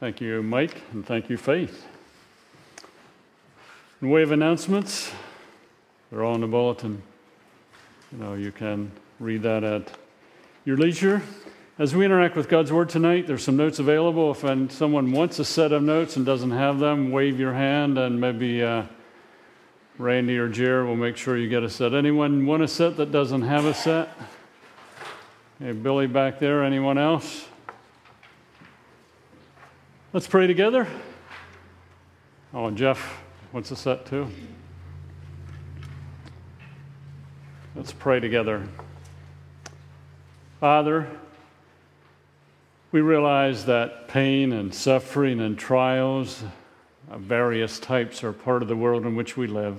Thank you, Mike, and thank you, Faith. In way of announcements, they're all in the bulletin. You know, you can read that at your leisure. As we interact with God's Word tonight, there's some notes available. If someone wants a set of notes and doesn't have them, wave your hand, and maybe uh, Randy or Jared will make sure you get a set. Anyone want a set that doesn't have a set? Hey, Billy back there. Anyone else? Let's pray together. Oh, Jeff wants a set too. Let's pray together. Father, we realize that pain and suffering and trials of various types are part of the world in which we live.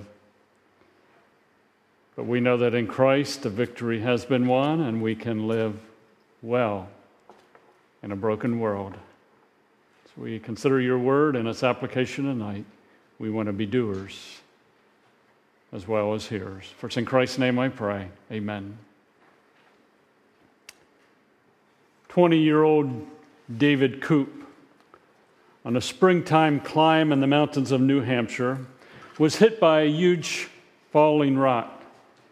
But we know that in Christ the victory has been won and we can live well in a broken world we consider your word and its application tonight, we want to be doers as well as hearers. For it's in Christ's name I pray. Amen. 20 year old David Koop, on a springtime climb in the mountains of New Hampshire, was hit by a huge falling rock,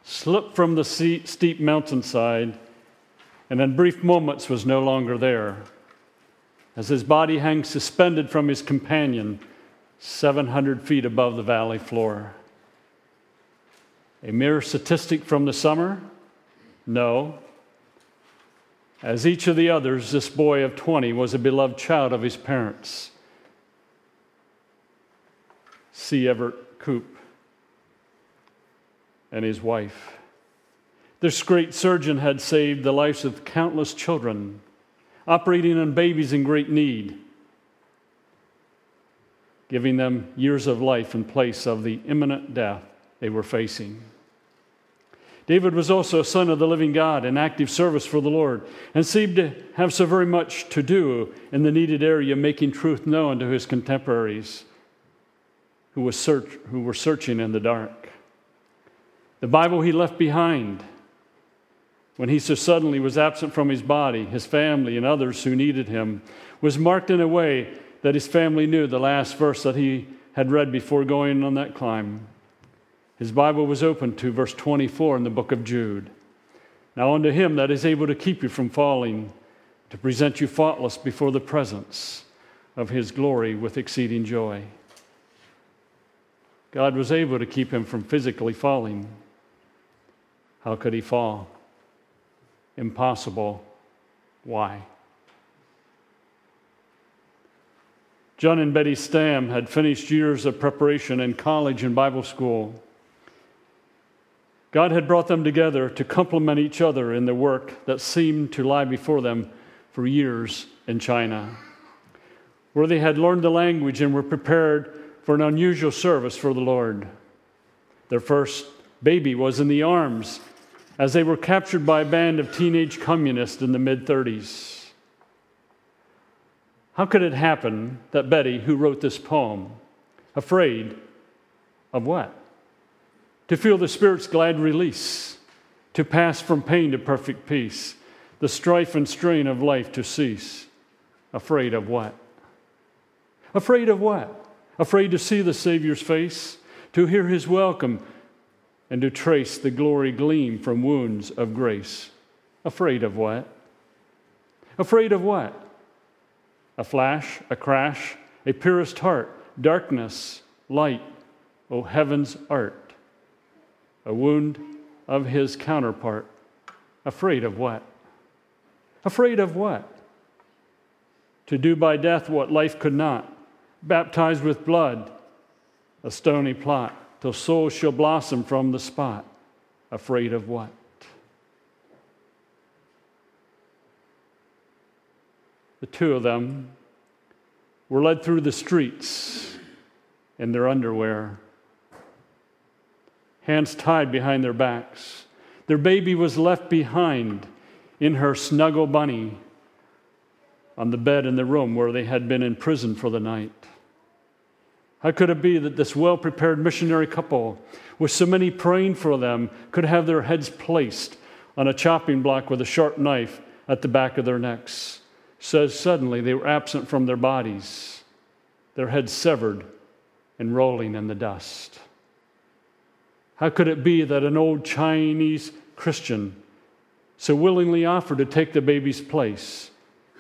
slipped from the steep mountainside, and in brief moments was no longer there as his body hangs suspended from his companion 700 feet above the valley floor. A mere statistic from the summer? No. As each of the others, this boy of 20 was a beloved child of his parents. C. Everett Koop and his wife. This great surgeon had saved the lives of countless children operating on babies in great need, giving them years of life in place of the imminent death they were facing. David was also a son of the living God in active service for the Lord and seemed to have so very much to do in the needed area, making truth known to his contemporaries who, was search, who were searching in the dark. The Bible he left behind when he so suddenly was absent from his body, his family, and others who needed him, was marked in a way that his family knew the last verse that he had read before going on that climb. His Bible was open to verse 24 in the book of Jude. Now, unto him that is able to keep you from falling, to present you faultless before the presence of his glory with exceeding joy. God was able to keep him from physically falling. How could he fall? Impossible. Why? John and Betty Stam had finished years of preparation in college and Bible school. God had brought them together to complement each other in the work that seemed to lie before them for years in China, where they had learned the language and were prepared for an unusual service for the Lord. Their first baby was in the arms as they were captured by a band of teenage communists in the mid 30s. How could it happen that Betty, who wrote this poem, afraid of what? To feel the Spirit's glad release, to pass from pain to perfect peace, the strife and strain of life to cease. Afraid of what? Afraid of what? Afraid to see the Savior's face, to hear his welcome, and to trace the glory gleam from wounds of grace. Afraid of what? Afraid of what? A flash, a crash, a purest heart, darkness, light, O heaven's art. A wound of his counterpart. Afraid of what? Afraid of what? To do by death what life could not, baptized with blood, a stony plot till souls shall blossom from the spot. Afraid of what? The two of them were led through the streets in their underwear, hands tied behind their backs. Their baby was left behind in her snuggle bunny on the bed in the room where they had been imprisoned for the night. How could it be that this well prepared missionary couple, with so many praying for them, could have their heads placed on a chopping block with a sharp knife at the back of their necks? says suddenly they were absent from their bodies, their heads severed and rolling in the dust. How could it be that an old Chinese Christian so willingly offered to take the baby's place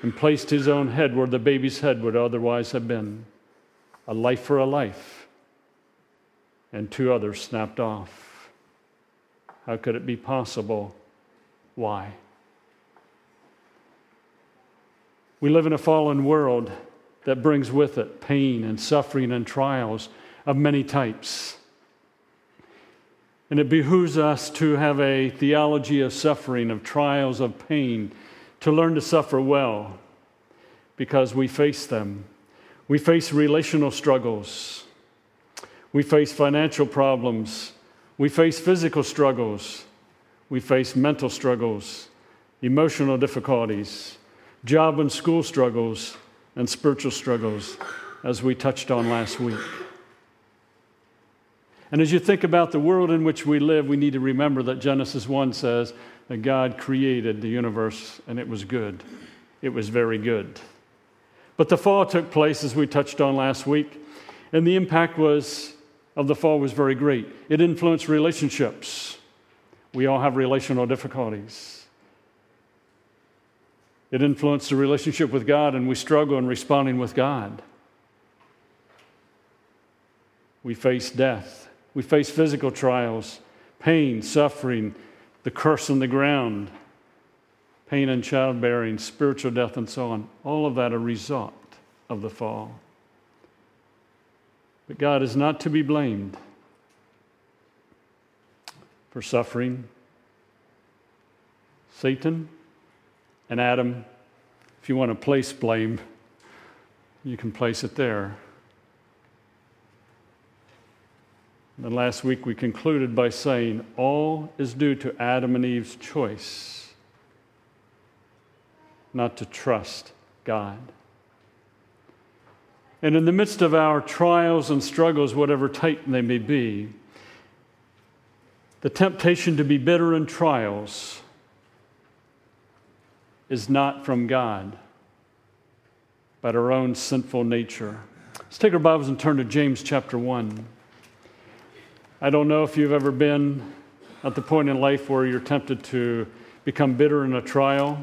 and placed his own head where the baby's head would otherwise have been? A life for a life. And two others snapped off. How could it be possible? Why? We live in a fallen world that brings with it pain and suffering and trials of many types. And it behooves us to have a theology of suffering, of trials, of pain, to learn to suffer well because we face them. We face relational struggles. We face financial problems. We face physical struggles. We face mental struggles, emotional difficulties job and school struggles, and spiritual struggles, as we touched on last week. And as you think about the world in which we live, we need to remember that Genesis 1 says that God created the universe and it was good. It was very good. But the fall took place, as we touched on last week, and the impact was, of the fall was very great. It influenced relationships. We all have relational difficulties. It influenced the relationship with God, and we struggle in responding with God. We face death. We face physical trials, pain, suffering, the curse on the ground, pain and childbearing, spiritual death, and so on. All of that a result of the fall. But God is not to be blamed for suffering. Satan and Adam, if you want to place blame, you can place it there. And last week we concluded by saying all is due to Adam and Eve's choice not to trust God. And in the midst of our trials and struggles, whatever type they may be, the temptation to be bitter in trials is not from God, but our own sinful nature. Let's take our Bibles and turn to James chapter 1. I don't know if you've ever been at the point in life where you're tempted to become bitter in a trial,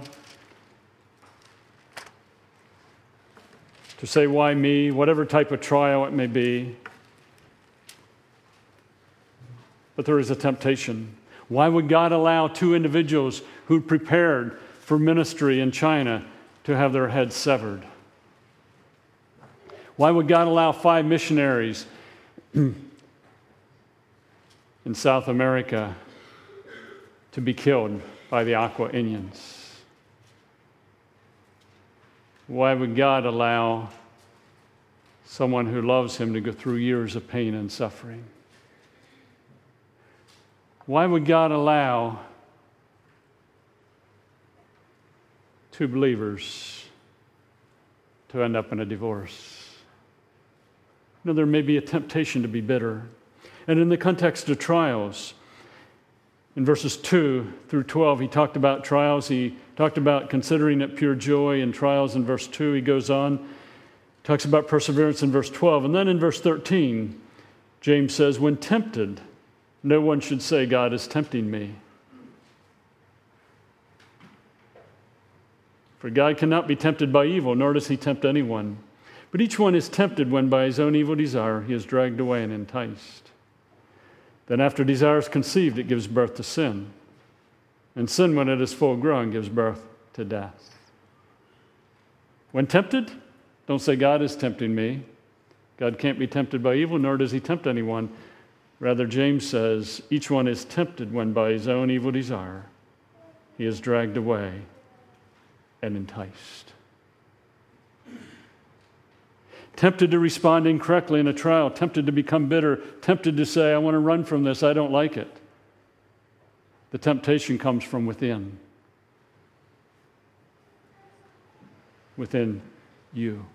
to say, Why me? whatever type of trial it may be. But there is a temptation. Why would God allow two individuals who prepared for ministry in China to have their heads severed? Why would God allow five missionaries in South America to be killed by the Auca Indians? Why would God allow someone who loves Him to go through years of pain and suffering? Why would God allow two believers to end up in a divorce. You know, there may be a temptation to be bitter. And in the context of trials, in verses 2 through 12, he talked about trials. He talked about considering it pure joy in trials in verse 2. He goes on, talks about perseverance in verse 12. And then in verse 13, James says, When tempted, no one should say, God is tempting me. For God cannot be tempted by evil, nor does he tempt anyone. But each one is tempted when by his own evil desire he is dragged away and enticed. Then, after desire is conceived, it gives birth to sin. And sin, when it is full grown, gives birth to death. When tempted, don't say, God is tempting me. God can't be tempted by evil, nor does he tempt anyone. Rather, James says, each one is tempted when by his own evil desire he is dragged away and enticed. Tempted to respond incorrectly in a trial, tempted to become bitter, tempted to say, I want to run from this, I don't like it. The temptation comes from within. Within you.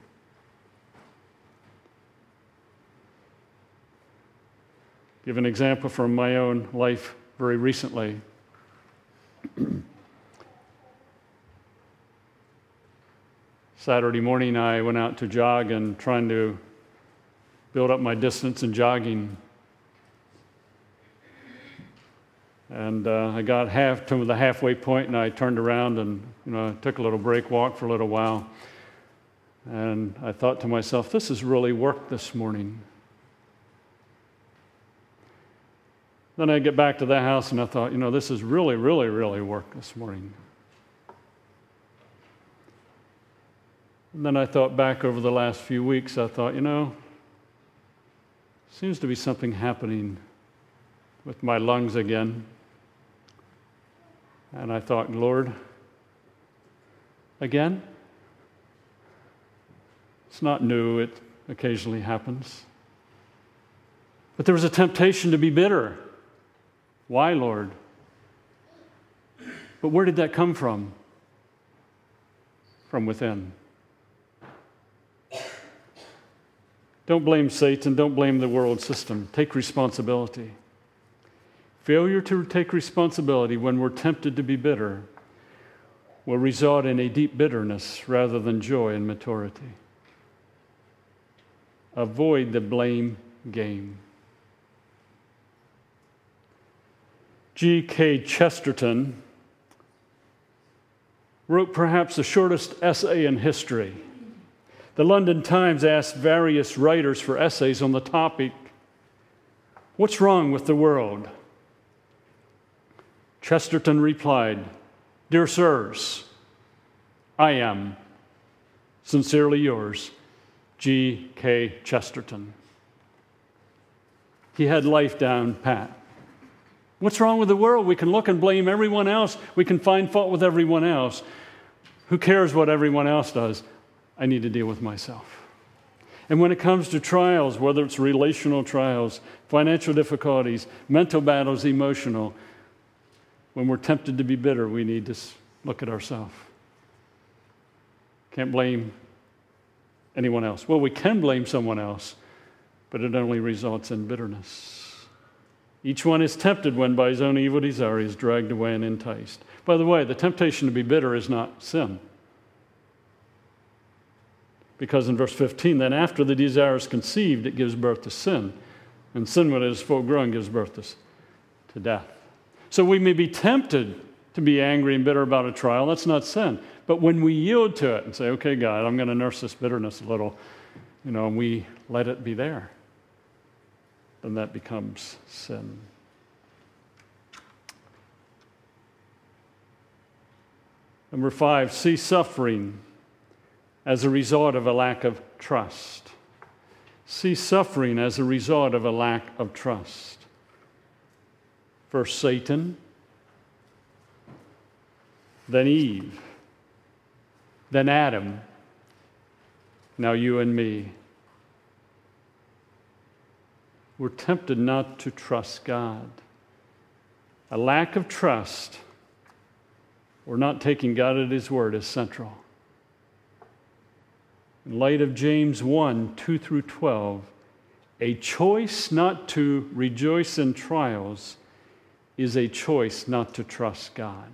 Give an example from my own life very recently. Saturday morning, I went out to jog and trying to build up my distance in jogging. And uh, I got half to the halfway point, and I turned around and you know took a little break walk for a little while. And I thought to myself, this has really worked this morning. Then I get back to the house and I thought, you know, this has really, really, really worked this morning. And then I thought back over the last few weeks, I thought, you know, seems to be something happening with my lungs again. And I thought, Lord, again? It's not new, it occasionally happens. But there was a temptation to be bitter. Why, Lord? But where did that come from? From within. Don't blame Satan. Don't blame the world system. Take responsibility. Failure to take responsibility when we're tempted to be bitter will result in a deep bitterness rather than joy and maturity. Avoid the blame game. G.K. Chesterton wrote perhaps the shortest essay in history. The London Times asked various writers for essays on the topic What's wrong with the world? Chesterton replied, Dear sirs, I am sincerely yours, G. K. Chesterton. He had life down pat. What's wrong with the world? We can look and blame everyone else. We can find fault with everyone else. Who cares what everyone else does? I need to deal with myself. And when it comes to trials, whether it's relational trials, financial difficulties, mental battles, emotional, when we're tempted to be bitter, we need to look at ourselves. Can't blame anyone else. Well, we can blame someone else, but it only results in bitterness. Each one is tempted when by his own evil desire he is dragged away and enticed. By the way, the temptation to be bitter is not sin. Because in verse 15, then after the desire is conceived, it gives birth to sin. And sin, when it is full grown, gives birth to, to death. So we may be tempted to be angry and bitter about a trial. That's not sin. But when we yield to it and say, okay, God, I'm going to nurse this bitterness a little, you know, and we let it be there, then that becomes sin. Number five, see suffering as a result of a lack of trust. See suffering as a result of a lack of trust. First Satan, then Eve, then Adam, now you and me. We're tempted not to trust God. A lack of trust or not taking God at His word is central. In light of James 1 2 through 12, a choice not to rejoice in trials is a choice not to trust God.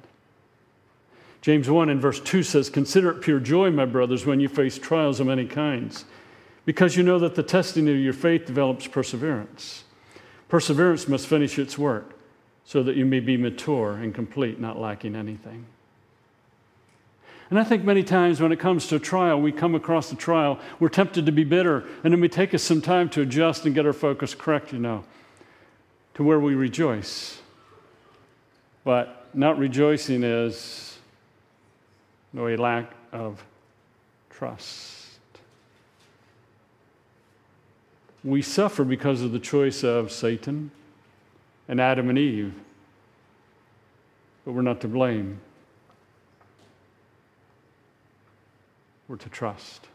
James 1 in verse 2 says, Consider it pure joy, my brothers, when you face trials of many kinds, because you know that the testing of your faith develops perseverance. Perseverance must finish its work so that you may be mature and complete, not lacking anything. And I think many times when it comes to trial, we come across a trial, we're tempted to be bitter, and it may take us some time to adjust and get our focus correct, you know, to where we rejoice. But not rejoicing is no a lack of trust. We suffer because of the choice of Satan and Adam and Eve, but we're not to blame. We're to trust.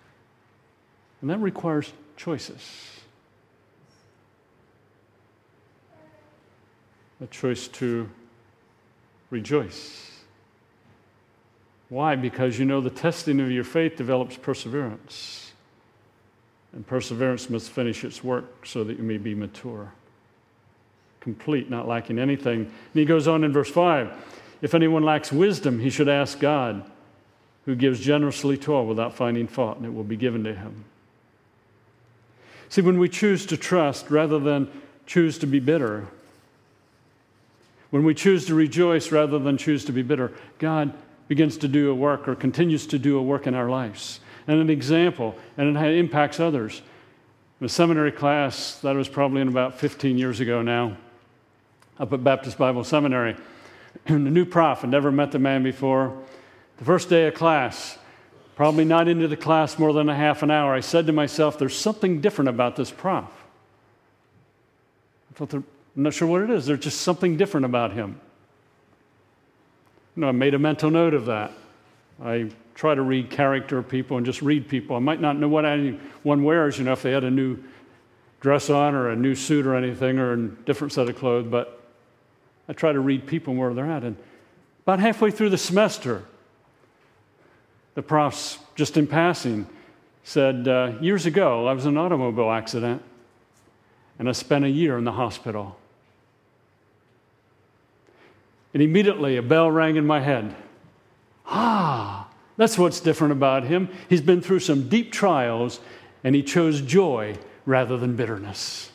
And that requires choices. A choice to rejoice. Why? Because you know the testing of your faith develops perseverance. And perseverance must finish its work so that you may be mature, complete, not lacking anything. And he goes on in verse 5 If anyone lacks wisdom, he should ask God who gives generously to all without finding fault, and it will be given to him. See, when we choose to trust rather than choose to be bitter, when we choose to rejoice rather than choose to be bitter, God begins to do a work or continues to do a work in our lives. And an example, and it impacts others. In a seminary class, that was probably in about 15 years ago now, up at Baptist Bible Seminary, and a new prof had never met the man before. The first day of class, probably not into the class more than a half an hour, I said to myself, There's something different about this prof. I'm not sure what it is. There's just something different about him. You know, I made a mental note of that. I try to read character of people and just read people. I might not know what anyone wears, you know, if they had a new dress on or a new suit or anything or a different set of clothes, but I try to read people where they're at. And about halfway through the semester, the profs, just in passing, said, uh, Years ago, I was in an automobile accident, and I spent a year in the hospital. And immediately a bell rang in my head. Ah, that's what's different about him. He's been through some deep trials, and he chose joy rather than bitterness.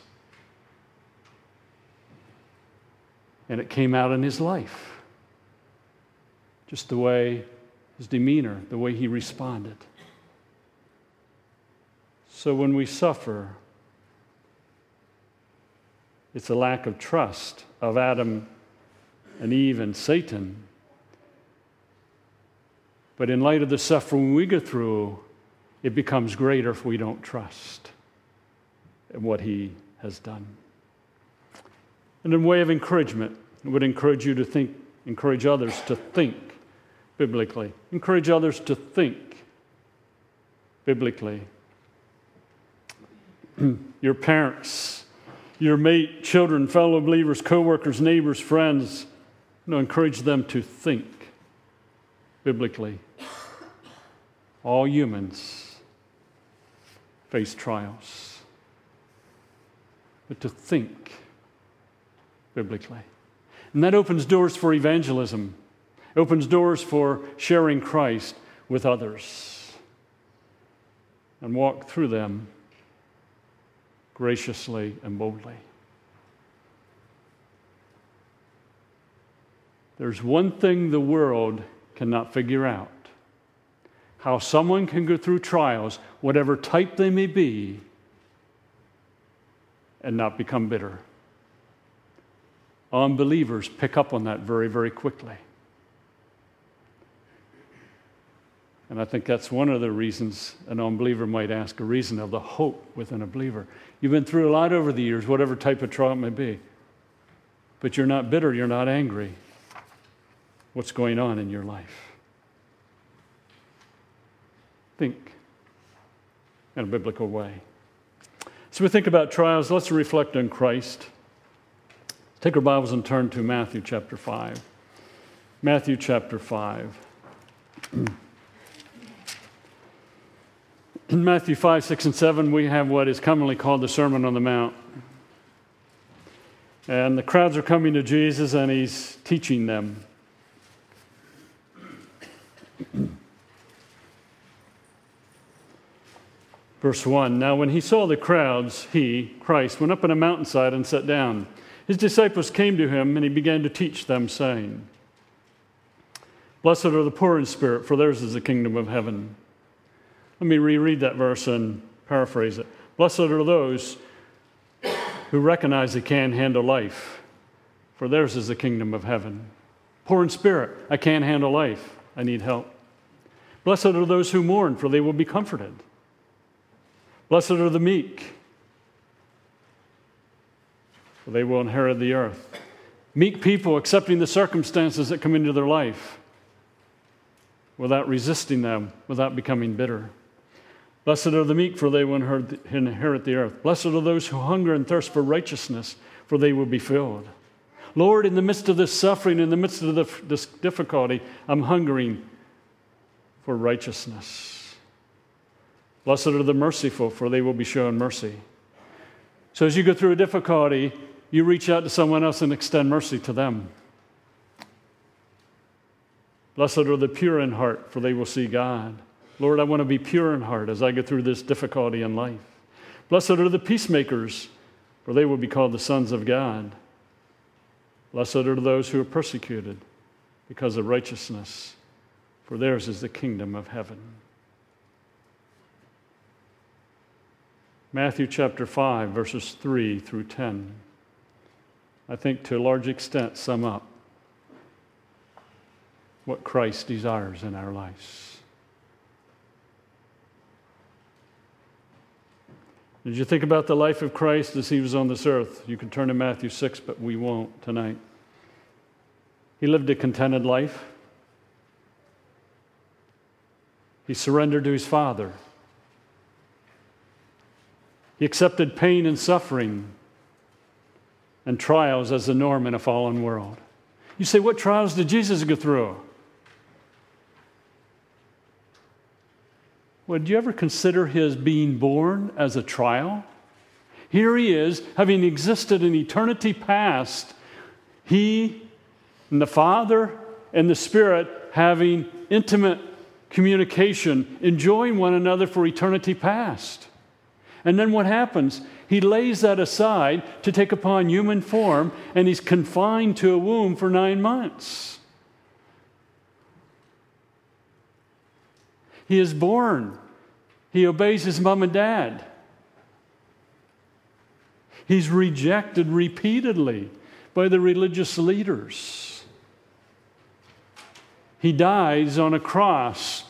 And it came out in his life. Just the way his demeanor, the way he responded. So when we suffer, it's a lack of trust of Adam and Eve and Satan. But in light of the suffering we go through, it becomes greater if we don't trust in what he has done. And in way of encouragement, I would encourage you to think, encourage others to think biblically. Encourage others to think biblically. your parents, your mate, children, fellow believers, co-workers, neighbors, friends, you know, encourage them to think biblically. All humans face trials, but to think biblically. And that opens doors for evangelism, opens doors for sharing Christ with others, and walk through them graciously and boldly. There's one thing the world cannot figure out how someone can go through trials, whatever type they may be, and not become bitter. Unbelievers pick up on that very, very quickly. And I think that's one of the reasons an unbeliever might ask a reason of the hope within a believer. You've been through a lot over the years, whatever type of trial it may be. But you're not bitter, you're not angry what's going on in your life. Think in a biblical way. So we think about trials, let's reflect on Christ. Take our Bibles and turn to Matthew chapter 5. Matthew chapter 5. In Matthew 5, 6, and 7, we have what is commonly called the Sermon on the Mount. And the crowds are coming to Jesus, and he's teaching them. Verse 1 Now, when he saw the crowds, he, Christ, went up on a mountainside and sat down. His disciples came to him, and he began to teach them, saying, Blessed are the poor in spirit, for theirs is the kingdom of heaven. Let me reread that verse and paraphrase it. Blessed are those who recognize they can't handle life, for theirs is the kingdom of heaven. Poor in spirit, I can't handle life. I need help. Blessed are those who mourn, for they will be comforted. Blessed are the meek, for they will inherit the earth. Meek people accepting the circumstances that come into their life without resisting them, without becoming bitter. Blessed are the meek, for they will inherit the earth. Blessed are those who hunger and thirst for righteousness, for they will be filled. Lord, in the midst of this suffering, in the midst of this difficulty, I'm hungering for righteousness. Blessed are the merciful, for they will be shown mercy. So as you go through a difficulty, you reach out to someone else and extend mercy to them. Blessed are the pure in heart, for they will see God. Lord, I want to be pure in heart as I go through this difficulty in life. Blessed are the peacemakers, for they will be called the sons of God. Blessed are those who are persecuted because of righteousness, for theirs is the kingdom of heaven. Matthew chapter 5, verses 3 through 10, I think to a large extent sum up what Christ desires in our lives. Did you think about the life of Christ as he was on this earth? You can turn to Matthew 6, but we won't tonight. He lived a contented life. He surrendered to his Father. He accepted pain and suffering and trials as the norm in a fallen world. You say, what trials did Jesus go through? Did you ever consider his being born as a trial? Here he is, having existed in eternity past, he and the Father and the Spirit having intimate communication, enjoying one another for eternity past. And then what happens? He lays that aside to take upon human form, and he's confined to a womb for nine months. He is born. He obeys his mom and dad. He's rejected repeatedly by the religious leaders. He dies on a cross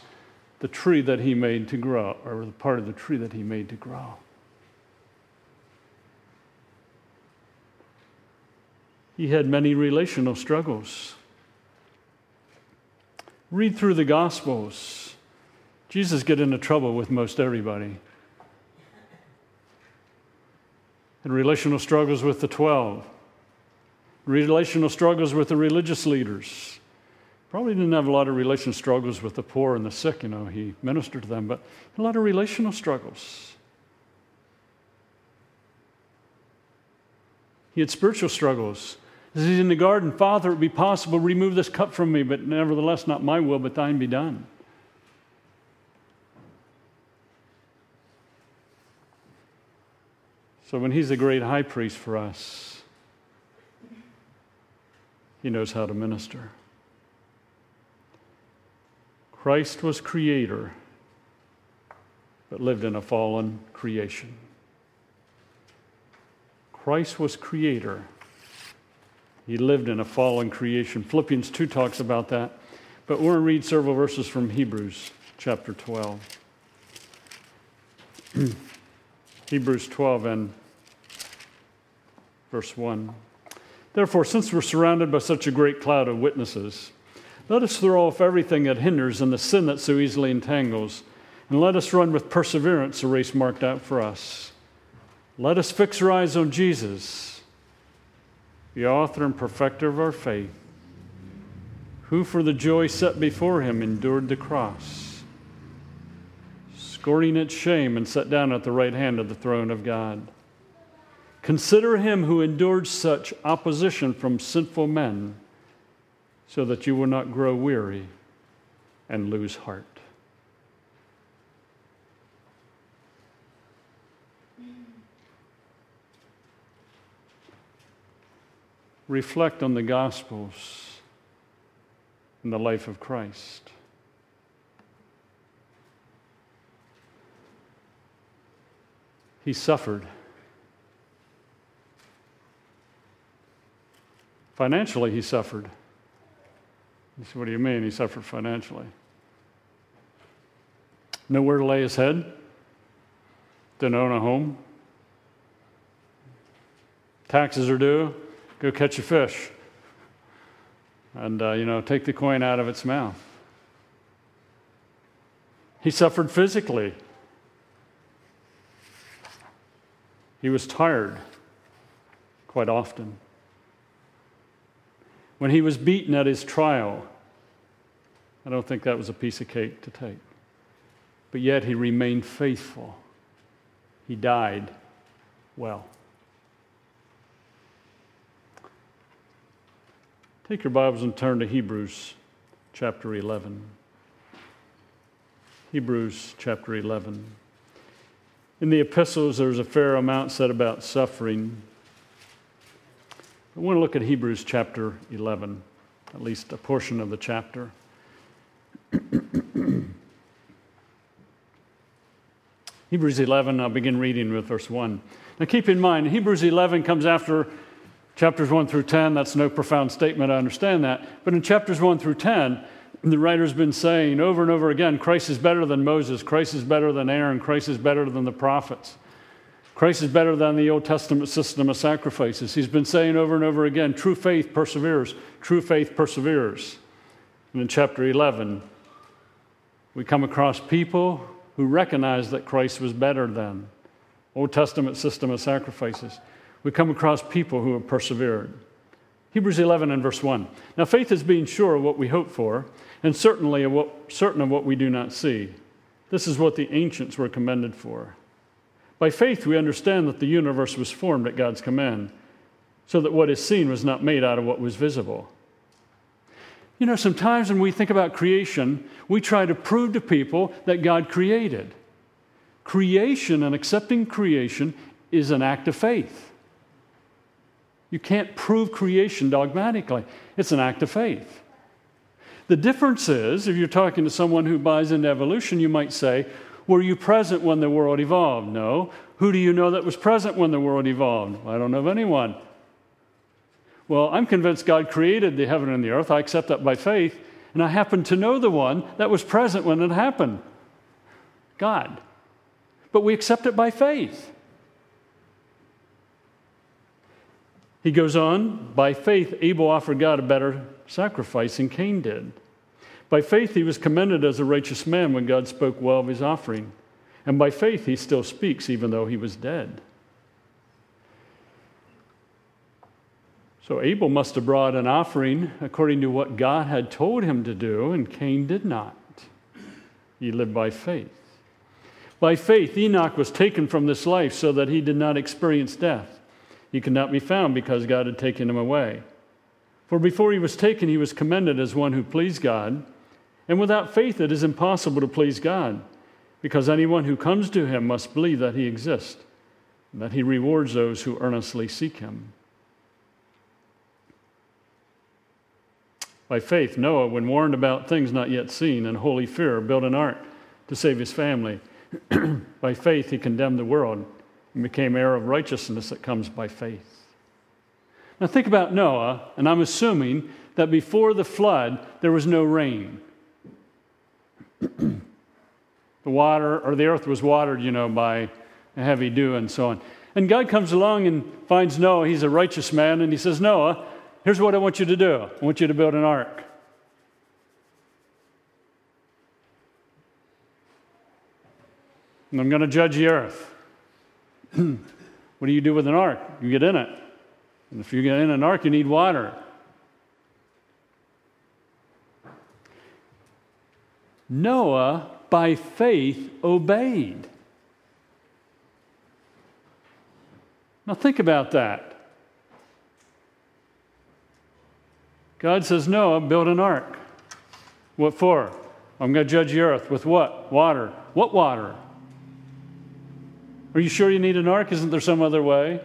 the tree that he made to grow, or the part of the tree that he made to grow. He had many relational struggles. Read through the Gospels. Jesus get into trouble with most everybody. And relational struggles with the 12. Relational struggles with the religious leaders Probably didn't have a lot of relational struggles with the poor and the sick. You know, he ministered to them, but a lot of relational struggles. He had spiritual struggles. As he's in the garden, Father, it would be possible, remove this cup from me, but nevertheless, not my will, but thine be done. So when he's the great high priest for us, he knows how to minister. Christ was creator, but lived in a fallen creation. Christ was creator. He lived in a fallen creation. Philippians 2 talks about that. But we're going to read several verses from Hebrews chapter 12. Hebrews 12 and verse 1. Therefore, since we're surrounded by such a great cloud of witnesses, let us throw off everything that hinders and the sin that so easily entangles, and let us run with perseverance the race marked out for us. Let us fix our eyes on Jesus, the author and perfecter of our faith, who for the joy set before him endured the cross, scorning its shame, and sat down at the right hand of the throne of God. Consider him who endured such opposition from sinful men so that you will not grow weary and lose heart. Reflect on the Gospels and the life of Christ. He suffered. Financially, he suffered. He said, What do you mean? He suffered financially. Nowhere to lay his head, didn't own a home. Taxes are due, go catch a fish. And, uh, you know, take the coin out of its mouth. He suffered physically. He was tired quite often. When he was beaten at his trial, I don't think that was a piece of cake to take. But yet he remained faithful. He died well. Take your Bibles and turn to Hebrews chapter 11. Hebrews chapter 11. In the epistles, there's a fair amount said about suffering. I want to look at Hebrews chapter 11, at least a portion of the chapter. Hebrews 11, I'll begin reading with verse 1. Now keep in mind, Hebrews 11 comes after chapters 1 through 10. That's no profound statement, I understand that. But in chapters 1 through 10, the writer's been saying over and over again Christ is better than Moses, Christ is better than Aaron, Christ is better than the prophets. Christ is better than the Old Testament system of sacrifices. He's been saying over and over again true faith perseveres, true faith perseveres. And in chapter 11, we come across people who recognize that Christ was better than Old Testament system of sacrifices. We come across people who have persevered. Hebrews 11 and verse 1. Now, faith is being sure of what we hope for, and certainly of what, certain of what we do not see. This is what the ancients were commended for. By faith, we understand that the universe was formed at God's command, so that what is seen was not made out of what was visible. You know, sometimes when we think about creation, we try to prove to people that God created. Creation and accepting creation is an act of faith. You can't prove creation dogmatically, it's an act of faith. The difference is, if you're talking to someone who buys into evolution, you might say, Were you present when the world evolved? No. Who do you know that was present when the world evolved? I don't know of anyone. Well, I'm convinced God created the heaven and the earth. I accept that by faith. And I happen to know the one that was present when it happened God. But we accept it by faith. He goes on, by faith, Abel offered God a better sacrifice than Cain did. By faith, he was commended as a righteous man when God spoke well of his offering. And by faith, he still speaks even though he was dead. So Abel must have brought an offering according to what God had told him to do, and Cain did not. He lived by faith. By faith, Enoch was taken from this life so that he did not experience death. He could not be found because God had taken him away. For before he was taken, he was commended as one who pleased God. And without faith, it is impossible to please God, because anyone who comes to him must believe that he exists, and that he rewards those who earnestly seek him. By faith, Noah, when warned about things not yet seen in holy fear, built an ark to save his family. by faith, he condemned the world and became heir of righteousness that comes by faith. Now, think about Noah, and I'm assuming that before the flood, there was no rain. the water, or the earth was watered, you know, by heavy dew and so on. And God comes along and finds Noah, he's a righteous man, and he says, Noah, Here's what I want you to do I want you to build an ark. And I'm going to judge the earth. what do you do with an ark? You get in it. And if you get in an ark, you need water. Noah, by faith, obeyed. Now, think about that. God says, Noah, build an ark. What for? I'm going to judge the earth. With what? Water. What water? Are you sure you need an ark? Isn't there some other way?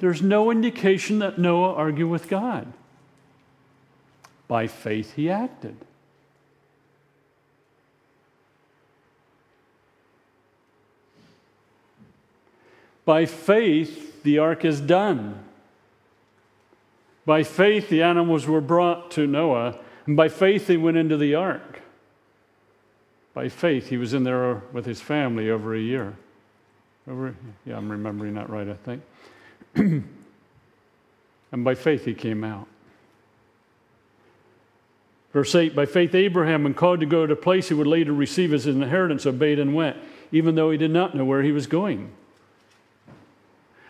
There's no indication that Noah argued with God. By faith, he acted. By faith, the ark is done. By faith, the animals were brought to Noah, and by faith, they went into the ark. By faith, he was in there with his family over a year. Over, yeah, I'm remembering that right, I think. and by faith, he came out. Verse 8 By faith, Abraham, when called to go to a place he would later receive as his inheritance, obeyed and went, even though he did not know where he was going.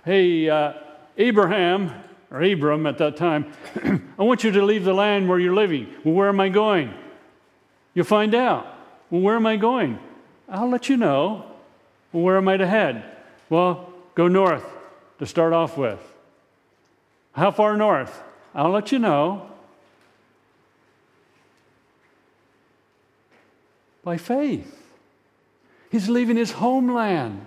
Hey, uh, Abraham, or Abram at that time, I want you to leave the land where you're living. Well, where am I going? You'll find out. Well, where am I going? I'll let you know. Well, where am I to head? Well, go north to start off with. How far north? I'll let you know. By faith. He's leaving his homeland.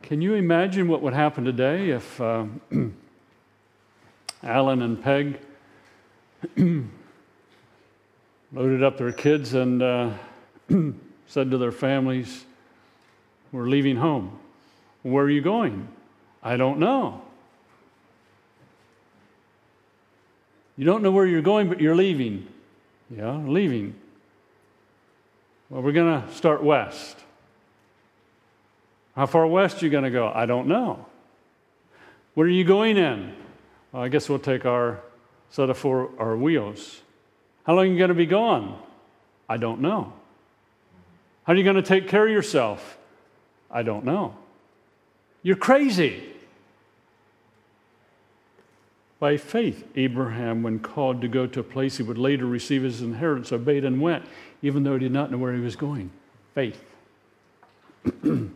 Can you imagine what would happen today if uh, Alan and Peg loaded up their kids and uh, said to their families, We're leaving home. Where are you going? I don't know. You don't know where you're going, but you're leaving. Yeah, leaving. Well, we're going to start west. How far west are you going to go? I don't know. What are you going in? Well, I guess we'll take our set of four our wheels. How long are you going to be gone? I don't know. How are you going to take care of yourself? I don't know. You're crazy. By faith, Abraham, when called to go to a place he would later receive his inheritance, obeyed and went, even though he did not know where he was going. Faith.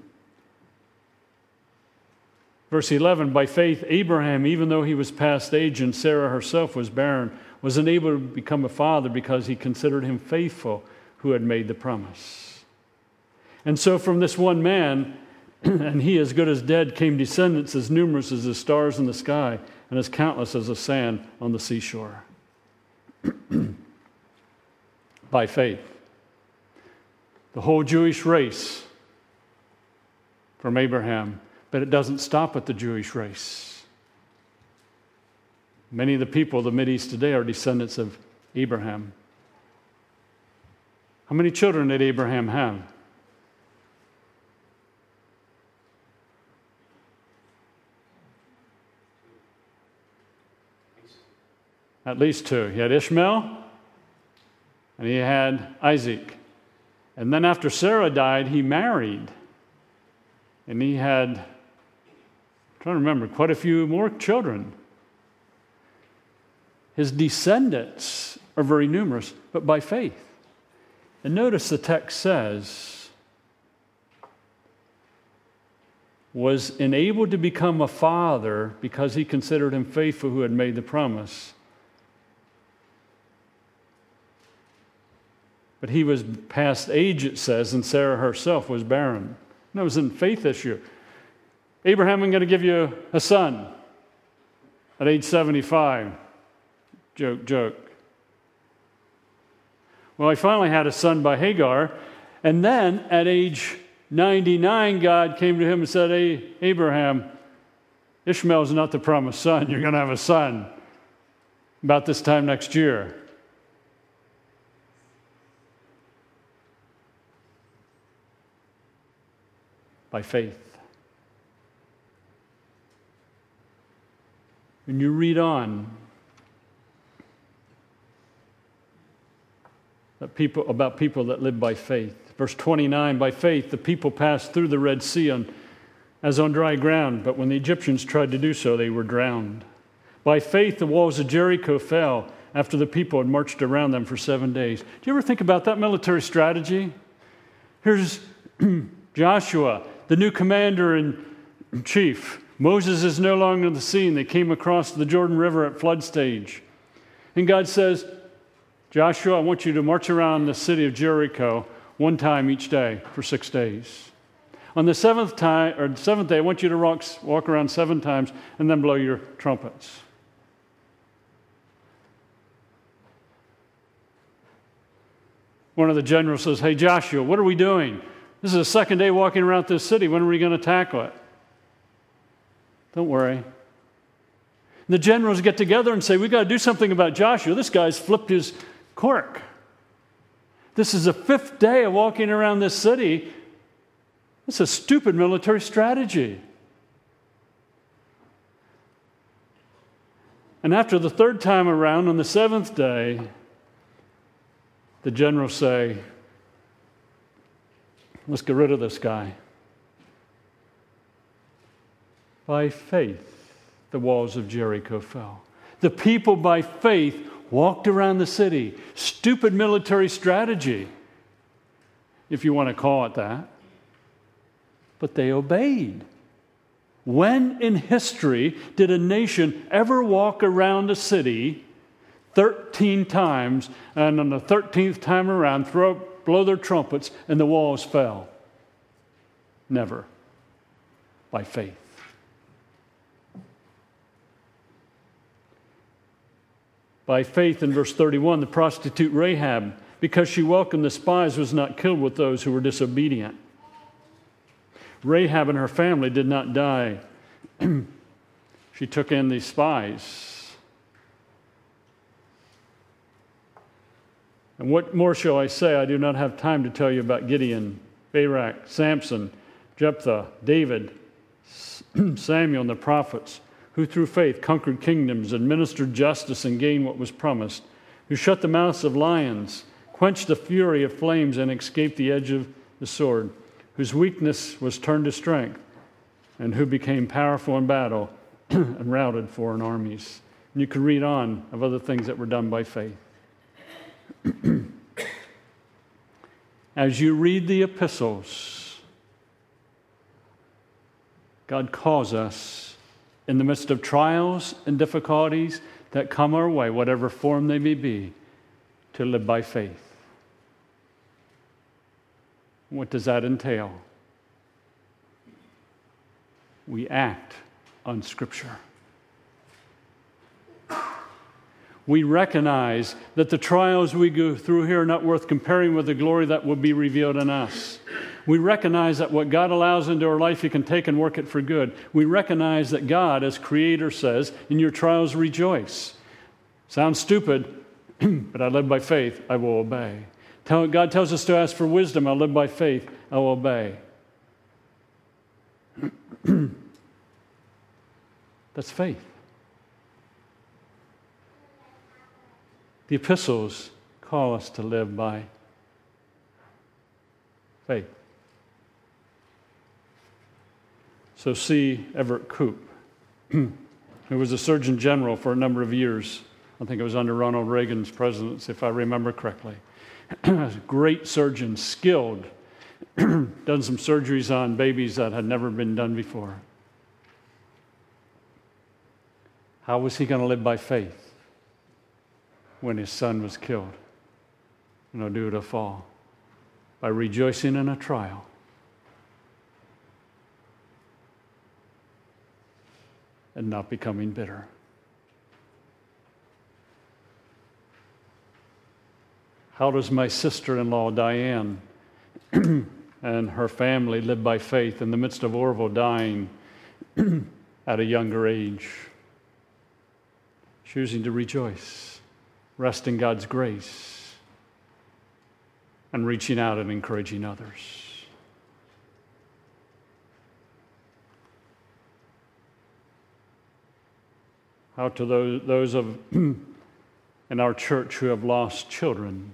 Verse 11 By faith, Abraham, even though he was past age and Sarah herself was barren, was unable to become a father because he considered him faithful who had made the promise. And so, from this one man, and he as good as dead, came descendants as numerous as the stars in the sky and as countless as the sand on the seashore. By faith, the whole Jewish race from Abraham but it doesn't stop at the Jewish race. Many of the people of the Mideast today are descendants of Abraham. How many children did Abraham have? At least two. He had Ishmael and he had Isaac. And then after Sarah died, he married. And he had trying to remember, quite a few more children. His descendants are very numerous, but by faith. And notice the text says, was enabled to become a father because he considered him faithful who had made the promise. But he was past age, it says, and Sarah herself was barren. And it was in faith issue. Abraham, I'm going to give you a son at age 75. Joke, joke. Well, he finally had a son by Hagar. And then at age 99, God came to him and said, Hey, Abraham, Ishmael is not the promised son. You're going to have a son about this time next year. By faith. When you read on, people, about people that live by faith. Verse 29 By faith, the people passed through the Red Sea on, as on dry ground, but when the Egyptians tried to do so, they were drowned. By faith, the walls of Jericho fell after the people had marched around them for seven days. Do you ever think about that military strategy? Here's Joshua, the new commander in chief. Moses is no longer on the scene. They came across the Jordan River at flood stage. And God says, Joshua, I want you to march around the city of Jericho one time each day for six days. On the seventh time or seventh day, I want you to walk, walk around seven times and then blow your trumpets. One of the generals says, Hey, Joshua, what are we doing? This is the second day walking around this city. When are we going to tackle it? Don't worry. The generals get together and say, We've got to do something about Joshua. This guy's flipped his cork. This is the fifth day of walking around this city. It's a stupid military strategy. And after the third time around, on the seventh day, the generals say, Let's get rid of this guy. By faith, the walls of Jericho fell. The people, by faith, walked around the city. Stupid military strategy, if you want to call it that. But they obeyed. When in history did a nation ever walk around a city 13 times, and on the 13th time around, throw, blow their trumpets, and the walls fell. Never. By faith. By faith, in verse 31, the prostitute Rahab, because she welcomed the spies, was not killed with those who were disobedient. Rahab and her family did not die. she took in these spies. And what more shall I say? I do not have time to tell you about Gideon, Barak, Samson, Jephthah, David, Samuel, and the prophets who through faith conquered kingdoms, administered justice, and gained what was promised, who shut the mouths of lions, quenched the fury of flames, and escaped the edge of the sword, whose weakness was turned to strength, and who became powerful in battle and routed foreign armies. And you could read on of other things that were done by faith. As you read the epistles, God calls us in the midst of trials and difficulties that come our way, whatever form they may be, to live by faith. What does that entail? We act on Scripture. We recognize that the trials we go through here are not worth comparing with the glory that will be revealed in us. We recognize that what God allows into our life, He can take and work it for good. We recognize that God, as Creator, says, In your trials, rejoice. Sounds stupid, but I live by faith, I will obey. God tells us to ask for wisdom, I live by faith, I will obey. That's faith. The epistles call us to live by faith. So, C. Everett Koop, who was a Surgeon General for a number of years, I think it was under Ronald Reagan's presidency, if I remember correctly. Great surgeon, skilled, done some surgeries on babies that had never been done before. How was he going to live by faith when his son was killed? and due to fall. By rejoicing in a trial and not becoming bitter. How does my sister in law, Diane, and her family live by faith in the midst of Orville dying at a younger age? Choosing to rejoice, rest in God's grace, and reaching out and encouraging others. out to those, those of in our church who have lost children.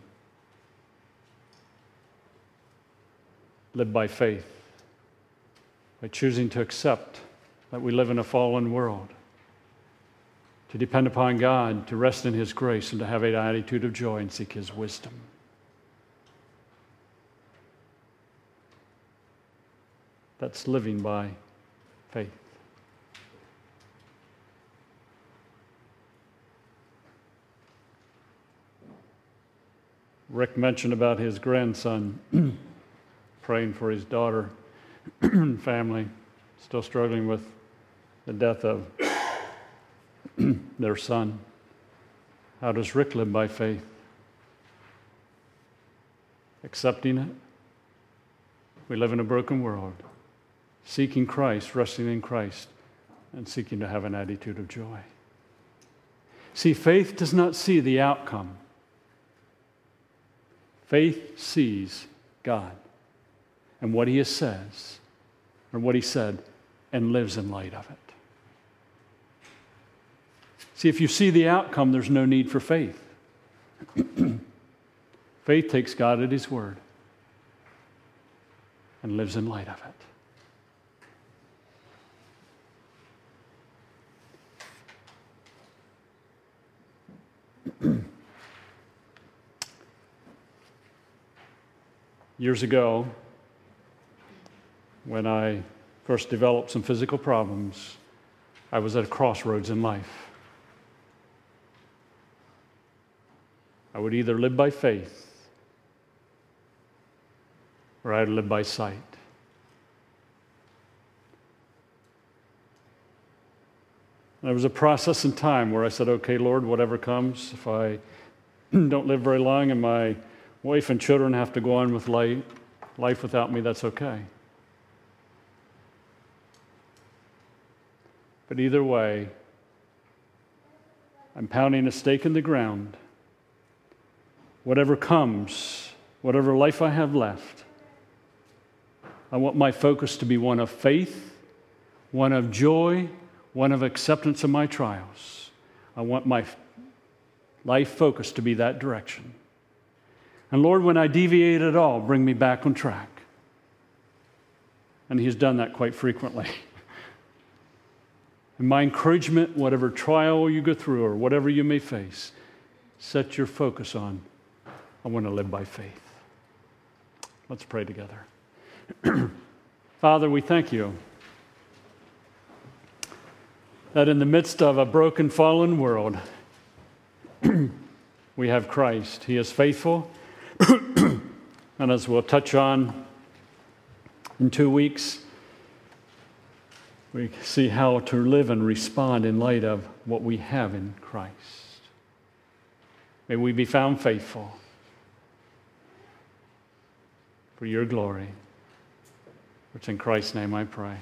Live by faith, by choosing to accept that we live in a fallen world, to depend upon God, to rest in His grace, and to have an attitude of joy and seek His wisdom. That's living by faith. Rick mentioned about his grandson praying for his daughter and family, still struggling with the death of their son. How does Rick live by faith? Accepting it. We live in a broken world, seeking Christ, resting in Christ, and seeking to have an attitude of joy. See, faith does not see the outcome. Faith sees God and what He says, or what He said, and lives in light of it. See, if you see the outcome, there's no need for faith. faith takes God at His word and lives in light of it. years ago, when I first developed some physical problems, I was at a crossroads in life. I would either live by faith or I'd live by sight. There was a process in time where I said, okay, Lord, whatever comes, if I don't live very long and my wife and children have to go on with life, life without me, that's okay. But either way, I'm pounding a stake in the ground. Whatever comes, whatever life I have left, I want my focus to be one of faith, one of joy, one of acceptance of my trials. I want my life focus to be that direction. And Lord, when I deviate at all, bring me back on track. And He's done that quite frequently. and my encouragement, whatever trial you go through or whatever you may face, set your focus on I want to live by faith. Let's pray together. Father, we thank you that in the midst of a broken, fallen world, we have Christ. He is faithful. and as we'll touch on in two weeks, we see how to live and respond in light of what we have in Christ. May we be found faithful for your glory. Which in Christ's name I pray.